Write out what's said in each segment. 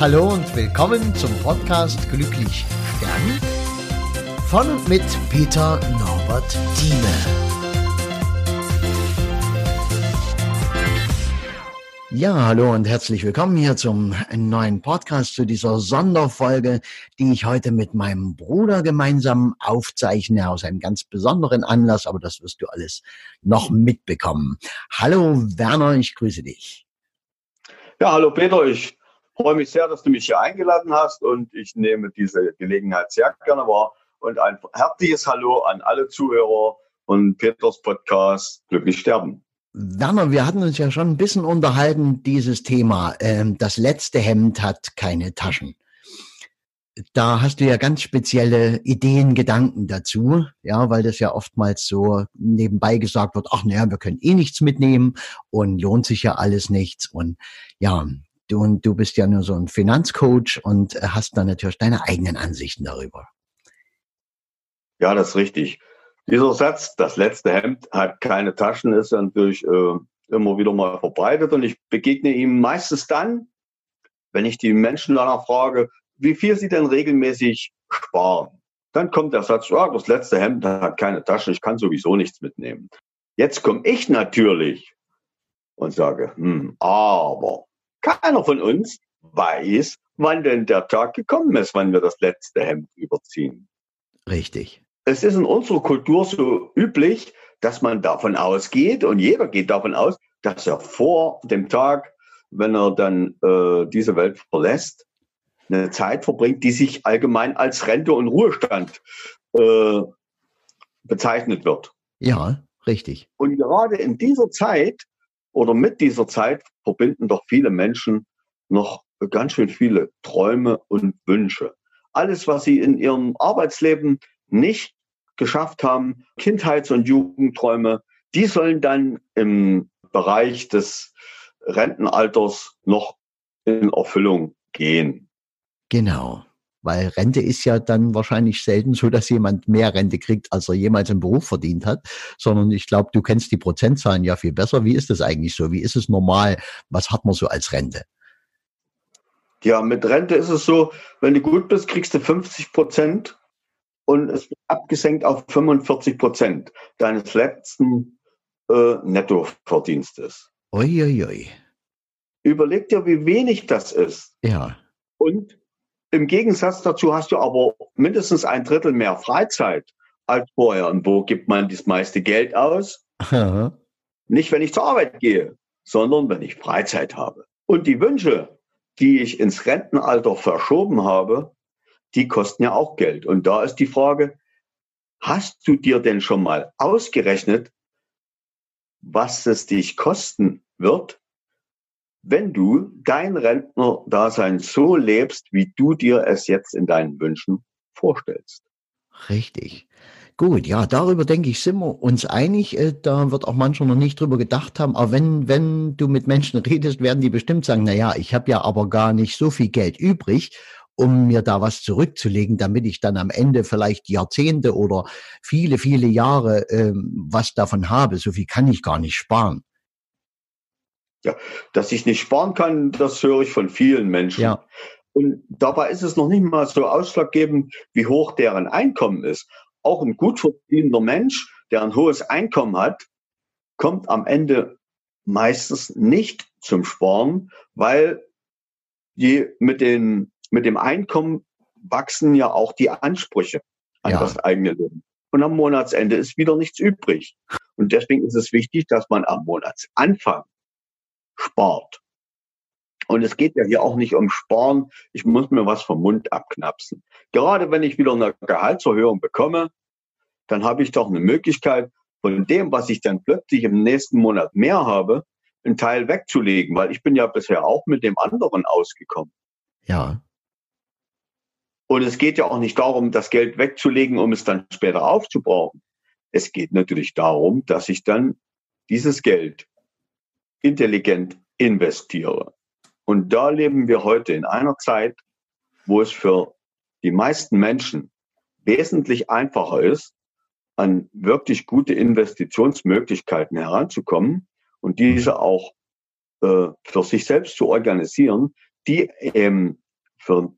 Hallo und willkommen zum Podcast Glücklich Sterben von und mit Peter Norbert Thieme. Ja, hallo und herzlich willkommen hier zum neuen Podcast zu dieser Sonderfolge, die ich heute mit meinem Bruder gemeinsam aufzeichne aus einem ganz besonderen Anlass, aber das wirst du alles noch mitbekommen. Hallo Werner, ich grüße dich. Ja, hallo Peter, ich freue mich sehr, dass du mich hier eingeladen hast und ich nehme diese Gelegenheit sehr gerne wahr und ein herzliches Hallo an alle Zuhörer von Peters Podcast Glücklich sterben. Werner, wir hatten uns ja schon ein bisschen unterhalten, dieses Thema. Ähm, das letzte Hemd hat keine Taschen. Da hast du ja ganz spezielle Ideen, Gedanken dazu, ja, weil das ja oftmals so nebenbei gesagt wird, ach naja, wir können eh nichts mitnehmen und lohnt sich ja alles nichts. Und ja, du, und du bist ja nur so ein Finanzcoach und hast dann natürlich deine eigenen Ansichten darüber. Ja, das ist richtig. Dieser Satz, das letzte Hemd hat keine Taschen, ist natürlich äh, immer wieder mal verbreitet und ich begegne ihm meistens dann, wenn ich die Menschen danach frage, wie viel sie denn regelmäßig sparen. Dann kommt der Satz, ja, das letzte Hemd hat keine Taschen, ich kann sowieso nichts mitnehmen. Jetzt komme ich natürlich und sage, hm, aber keiner von uns weiß, wann denn der Tag gekommen ist, wann wir das letzte Hemd überziehen. Richtig es ist in unserer Kultur so üblich, dass man davon ausgeht und jeder geht davon aus, dass er vor dem Tag, wenn er dann äh, diese Welt verlässt, eine Zeit verbringt, die sich allgemein als Rente und Ruhestand äh, bezeichnet wird. Ja, richtig. Und gerade in dieser Zeit oder mit dieser Zeit verbinden doch viele Menschen noch ganz schön viele Träume und Wünsche. Alles, was sie in ihrem Arbeitsleben nicht geschafft haben, Kindheits- und Jugendträume, die sollen dann im Bereich des Rentenalters noch in Erfüllung gehen. Genau. Weil Rente ist ja dann wahrscheinlich selten so, dass jemand mehr Rente kriegt, als er jemals im Beruf verdient hat, sondern ich glaube, du kennst die Prozentzahlen ja viel besser. Wie ist das eigentlich so? Wie ist es normal? Was hat man so als Rente? Ja, mit Rente ist es so, wenn du gut bist, kriegst du 50 Prozent und es wird abgesenkt auf 45 Prozent deines letzten äh, Nettoverdienstes. Uiuiui. Überleg dir, wie wenig das ist. Ja. Und im Gegensatz dazu hast du aber mindestens ein Drittel mehr Freizeit als vorher. Und wo gibt man das meiste Geld aus? Aha. Nicht, wenn ich zur Arbeit gehe, sondern wenn ich Freizeit habe. Und die Wünsche, die ich ins Rentenalter verschoben habe, die kosten ja auch Geld. Und da ist die Frage, hast du dir denn schon mal ausgerechnet, was es dich kosten wird, wenn du dein Rentnerdasein so lebst, wie du dir es jetzt in deinen Wünschen vorstellst? Richtig. Gut, ja, darüber denke ich, sind wir uns einig. Äh, da wird auch mancher noch nicht drüber gedacht haben. Aber wenn, wenn du mit Menschen redest, werden die bestimmt sagen, na ja, ich habe ja aber gar nicht so viel Geld übrig um mir da was zurückzulegen, damit ich dann am Ende vielleicht Jahrzehnte oder viele, viele Jahre ähm, was davon habe. So viel kann ich gar nicht sparen. Ja, dass ich nicht sparen kann, das höre ich von vielen Menschen. Ja. Und dabei ist es noch nicht mal so ausschlaggebend, wie hoch deren Einkommen ist. Auch ein gut verdienender Mensch, der ein hohes Einkommen hat, kommt am Ende meistens nicht zum Sparen, weil die mit den mit dem Einkommen wachsen ja auch die Ansprüche an ja. das eigene Leben. Und am Monatsende ist wieder nichts übrig. Und deswegen ist es wichtig, dass man am Monatsanfang spart. Und es geht ja hier auch nicht um Sparen. Ich muss mir was vom Mund abknapsen. Gerade wenn ich wieder eine Gehaltserhöhung bekomme, dann habe ich doch eine Möglichkeit, von dem, was ich dann plötzlich im nächsten Monat mehr habe, einen Teil wegzulegen, weil ich bin ja bisher auch mit dem anderen ausgekommen. Ja. Und es geht ja auch nicht darum, das Geld wegzulegen, um es dann später aufzubrauchen. Es geht natürlich darum, dass ich dann dieses Geld intelligent investiere. Und da leben wir heute in einer Zeit, wo es für die meisten Menschen wesentlich einfacher ist, an wirklich gute Investitionsmöglichkeiten heranzukommen und diese auch äh, für sich selbst zu organisieren, die ähm, für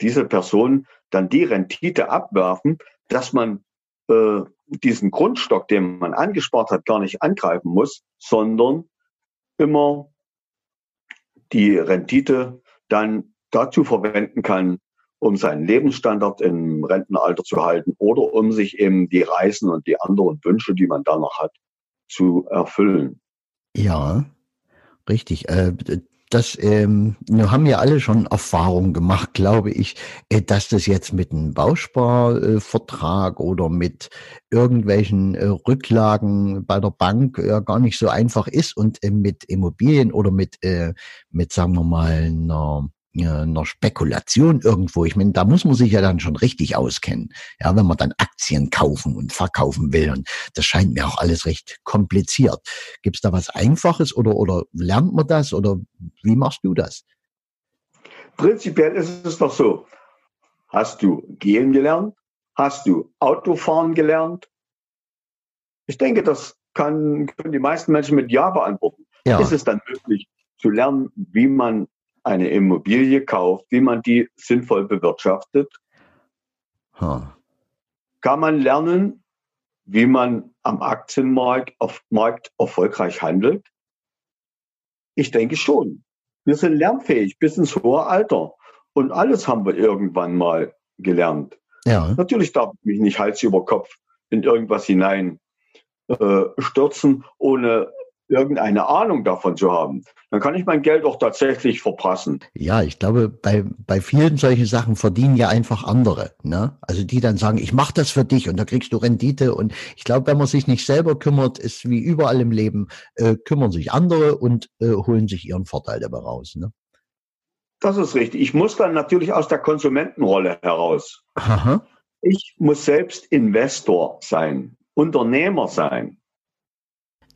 diese Person dann die Rendite abwerfen, dass man äh, diesen Grundstock, den man angespart hat, gar nicht angreifen muss, sondern immer die Rendite dann dazu verwenden kann, um seinen Lebensstandard im Rentenalter zu halten oder um sich eben die Reisen und die anderen Wünsche, die man da noch hat, zu erfüllen. Ja, richtig. Äh, das ähm, haben ja alle schon Erfahrungen gemacht, glaube ich, äh, dass das jetzt mit einem Bausparvertrag oder mit irgendwelchen äh, Rücklagen bei der Bank äh, gar nicht so einfach ist. Und äh, mit Immobilien oder mit, äh, mit sagen wir mal, einer einer Spekulation irgendwo. Ich meine, da muss man sich ja dann schon richtig auskennen. Ja, wenn man dann Aktien kaufen und verkaufen will. Und das scheint mir auch alles recht kompliziert. Gibt es da was Einfaches oder, oder lernt man das oder wie machst du das? Prinzipiell ist es doch so. Hast du gehen gelernt? Hast du Autofahren gelernt? Ich denke, das kann, können die meisten Menschen mit Ja beantworten. Ja. Ist es dann möglich zu lernen, wie man eine Immobilie kauft, wie man die sinnvoll bewirtschaftet, huh. kann man lernen, wie man am Aktienmarkt auf Markt erfolgreich handelt? Ich denke schon. Wir sind lernfähig bis ins hohe Alter. Und alles haben wir irgendwann mal gelernt. Ja. Natürlich darf ich mich nicht Hals über Kopf in irgendwas hinein äh, stürzen, ohne irgendeine Ahnung davon zu haben, dann kann ich mein Geld auch tatsächlich verprassen. Ja, ich glaube, bei, bei vielen solchen Sachen verdienen ja einfach andere. Ne? Also die dann sagen, ich mache das für dich und da kriegst du Rendite. Und ich glaube, wenn man sich nicht selber kümmert, ist wie überall im Leben, äh, kümmern sich andere und äh, holen sich ihren Vorteil dabei raus. Ne? Das ist richtig. Ich muss dann natürlich aus der Konsumentenrolle heraus. Aha. Ich muss selbst Investor sein, Unternehmer sein.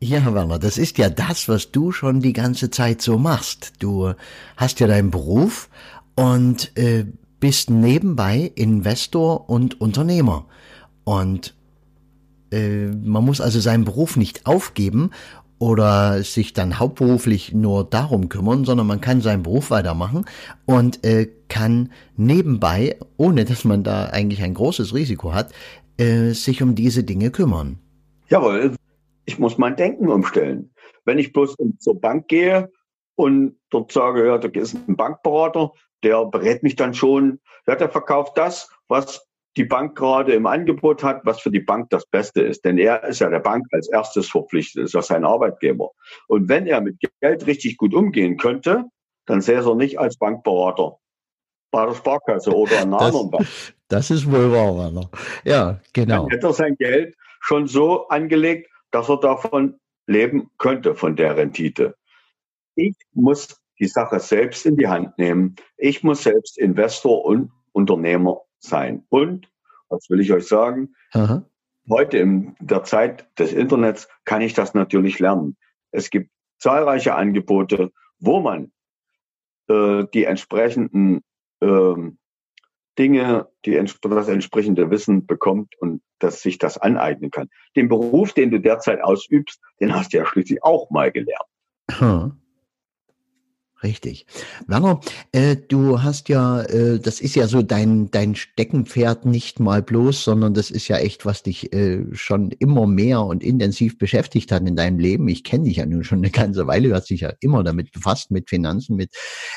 Ja, Werner, das ist ja das, was du schon die ganze Zeit so machst. Du hast ja deinen Beruf und äh, bist nebenbei Investor und Unternehmer. Und äh, man muss also seinen Beruf nicht aufgeben oder sich dann hauptberuflich nur darum kümmern, sondern man kann seinen Beruf weitermachen und äh, kann nebenbei, ohne dass man da eigentlich ein großes Risiko hat, äh, sich um diese Dinge kümmern. Jawohl, ich muss mein Denken umstellen. Wenn ich bloß zur Bank gehe und dort sage, ja, da ist ein Bankberater, der berät mich dann schon, ja, der verkauft das, was die Bank gerade im Angebot hat, was für die Bank das Beste ist. Denn er ist ja der Bank als erstes verpflichtet, ist ja sein Arbeitgeber. Und wenn er mit Geld richtig gut umgehen könnte, dann sähe er nicht als Bankberater bei der Sparkasse oder an einer das, anderen Bank. Das ist wohl wahr, Werner. Ja, genau. Dann hätte er sein Geld schon so angelegt, dass er davon leben könnte, von der Rendite. Ich muss die Sache selbst in die Hand nehmen. Ich muss selbst Investor und Unternehmer sein. Und, was will ich euch sagen? Aha. Heute in der Zeit des Internets kann ich das natürlich lernen. Es gibt zahlreiche Angebote, wo man äh, die entsprechenden ähm, Dinge, die das entsprechende Wissen bekommt und dass sich das aneignen kann. Den Beruf, den du derzeit ausübst, den hast du ja schließlich auch mal gelernt. Hm. Richtig. Werner, äh, du hast ja, äh, das ist ja so dein, dein Steckenpferd nicht mal bloß, sondern das ist ja echt, was dich äh, schon immer mehr und intensiv beschäftigt hat in deinem Leben. Ich kenne dich ja nun schon eine ganze Weile, du hast dich ja immer damit befasst, mit Finanzen, mit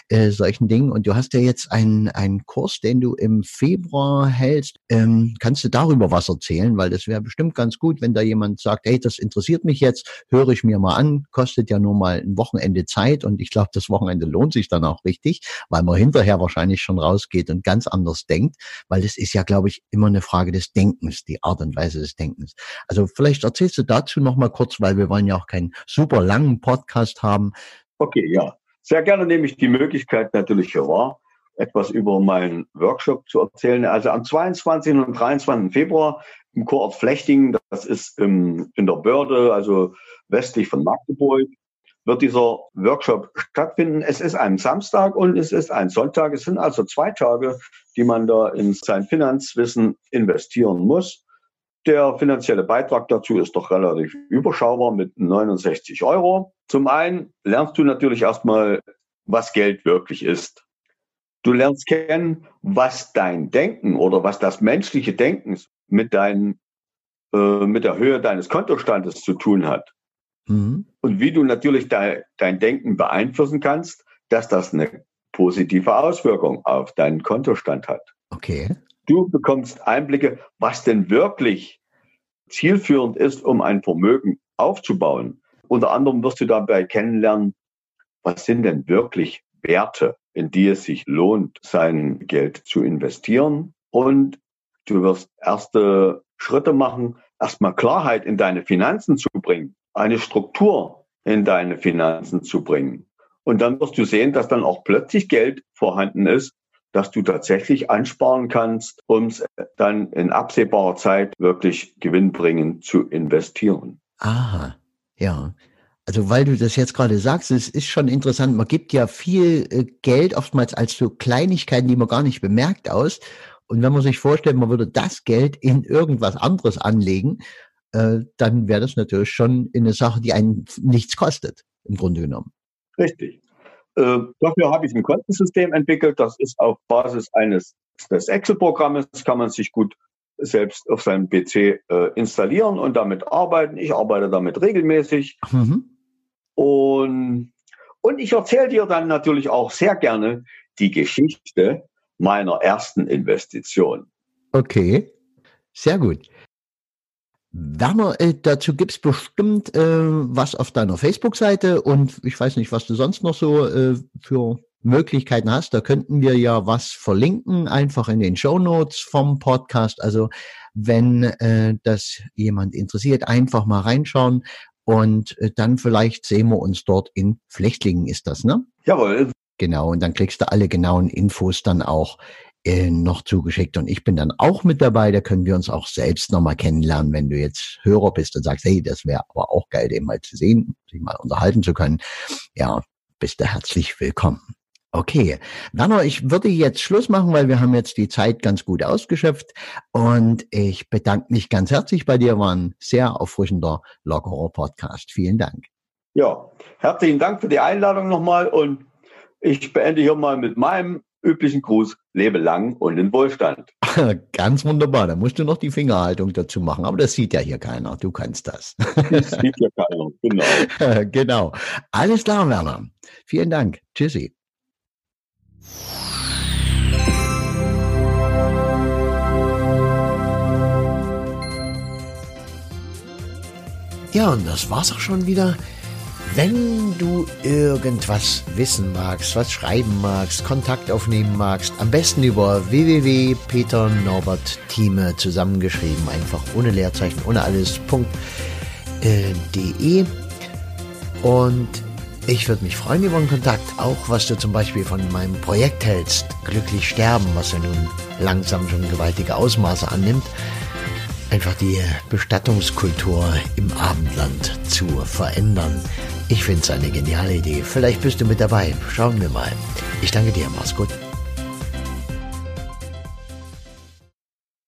äh, solchen Dingen. Und du hast ja jetzt einen, einen Kurs, den du im Februar hältst. Ähm, kannst du darüber was erzählen? Weil das wäre bestimmt ganz gut, wenn da jemand sagt, hey, das interessiert mich jetzt, höre ich mir mal an, kostet ja nur mal ein Wochenende Zeit und ich glaube, das Wochenende Wochenende lohnt sich dann auch richtig, weil man hinterher wahrscheinlich schon rausgeht und ganz anders denkt, weil es ist ja, glaube ich, immer eine Frage des Denkens, die Art und Weise des Denkens. Also vielleicht erzählst du dazu noch mal kurz, weil wir wollen ja auch keinen super langen Podcast haben. Okay, ja. Sehr gerne nehme ich die Möglichkeit natürlich für wahr, etwas über meinen Workshop zu erzählen. Also am 22. und 23. Februar im Kurort Flechtingen, das ist im, in der Börde, also westlich von Magdeburg, wird dieser Workshop stattfinden. Es ist ein Samstag und es ist ein Sonntag. Es sind also zwei Tage, die man da in sein Finanzwissen investieren muss. Der finanzielle Beitrag dazu ist doch relativ überschaubar mit 69 Euro. Zum einen lernst du natürlich erstmal, was Geld wirklich ist. Du lernst kennen, was dein Denken oder was das menschliche Denken mit, dein, äh, mit der Höhe deines Kontostandes zu tun hat. Mhm. Und wie du natürlich de, dein Denken beeinflussen kannst, dass das eine positive Auswirkung auf deinen Kontostand hat. Okay. Du bekommst Einblicke, was denn wirklich zielführend ist, um ein Vermögen aufzubauen. Unter anderem wirst du dabei kennenlernen, was sind denn wirklich Werte, in die es sich lohnt, sein Geld zu investieren. Und du wirst erste Schritte machen, erstmal Klarheit in deine Finanzen zu bringen, eine Struktur in deine Finanzen zu bringen. Und dann wirst du sehen, dass dann auch plötzlich Geld vorhanden ist, dass du tatsächlich ansparen kannst, um es dann in absehbarer Zeit wirklich gewinnbringend zu investieren. Aha, ja. Also weil du das jetzt gerade sagst, es ist schon interessant, man gibt ja viel äh, Geld oftmals als so Kleinigkeiten, die man gar nicht bemerkt aus. Und wenn man sich vorstellt, man würde das Geld in irgendwas anderes anlegen, äh, dann wäre das natürlich schon eine Sache, die einen nichts kostet, im Grunde genommen. Richtig. Äh, dafür habe ich ein Kontensystem entwickelt. Das ist auf Basis eines des Excel-Programmes, kann man sich gut selbst auf seinem PC äh, installieren und damit arbeiten. Ich arbeite damit regelmäßig. Mhm. Und, und ich erzähle dir dann natürlich auch sehr gerne die Geschichte meiner ersten Investition. Okay, sehr gut. Werner, äh, dazu gibt's bestimmt äh, was auf deiner Facebook-Seite und ich weiß nicht, was du sonst noch so äh, für Möglichkeiten hast. Da könnten wir ja was verlinken, einfach in den Show Notes vom Podcast. Also wenn äh, das jemand interessiert, einfach mal reinschauen. Und äh, dann vielleicht sehen wir uns dort in Flechtlingen, ist das, ne? Jawohl. Genau, und dann kriegst du alle genauen Infos dann auch äh, noch zugeschickt. Und ich bin dann auch mit dabei, da können wir uns auch selbst nochmal kennenlernen, wenn du jetzt Hörer bist und sagst, hey, das wäre aber auch geil, den mal zu sehen, sich mal unterhalten zu können. Ja, bist du herzlich willkommen. Okay, Werner, ich würde jetzt Schluss machen, weil wir haben jetzt die Zeit ganz gut ausgeschöpft und ich bedanke mich ganz herzlich bei dir. War ein sehr erfrischender, lockerer Podcast. Vielen Dank. Ja, herzlichen Dank für die Einladung nochmal und ich beende hier mal mit meinem üblichen Gruß. Lebe lang und in Wohlstand. Ganz wunderbar. Da musst du noch die Fingerhaltung dazu machen. Aber das sieht ja hier keiner. Du kannst das. Das sieht ja keiner. Genau. genau. Alles klar, Werner. Vielen Dank. Tschüssi. Ja, und das war's auch schon wieder. Wenn du irgendwas wissen magst, was schreiben magst, Kontakt aufnehmen magst, am besten über www.peternorbertthieme zusammengeschrieben, einfach ohne Leerzeichen, ohne alles.de. Und ich würde mich freuen über einen Kontakt, auch was du zum Beispiel von meinem Projekt hältst, Glücklich sterben, was ja nun langsam schon gewaltige Ausmaße annimmt einfach die Bestattungskultur im Abendland zu verändern. Ich finde es eine geniale Idee. Vielleicht bist du mit dabei. Schauen wir mal. Ich danke dir. Mach's gut.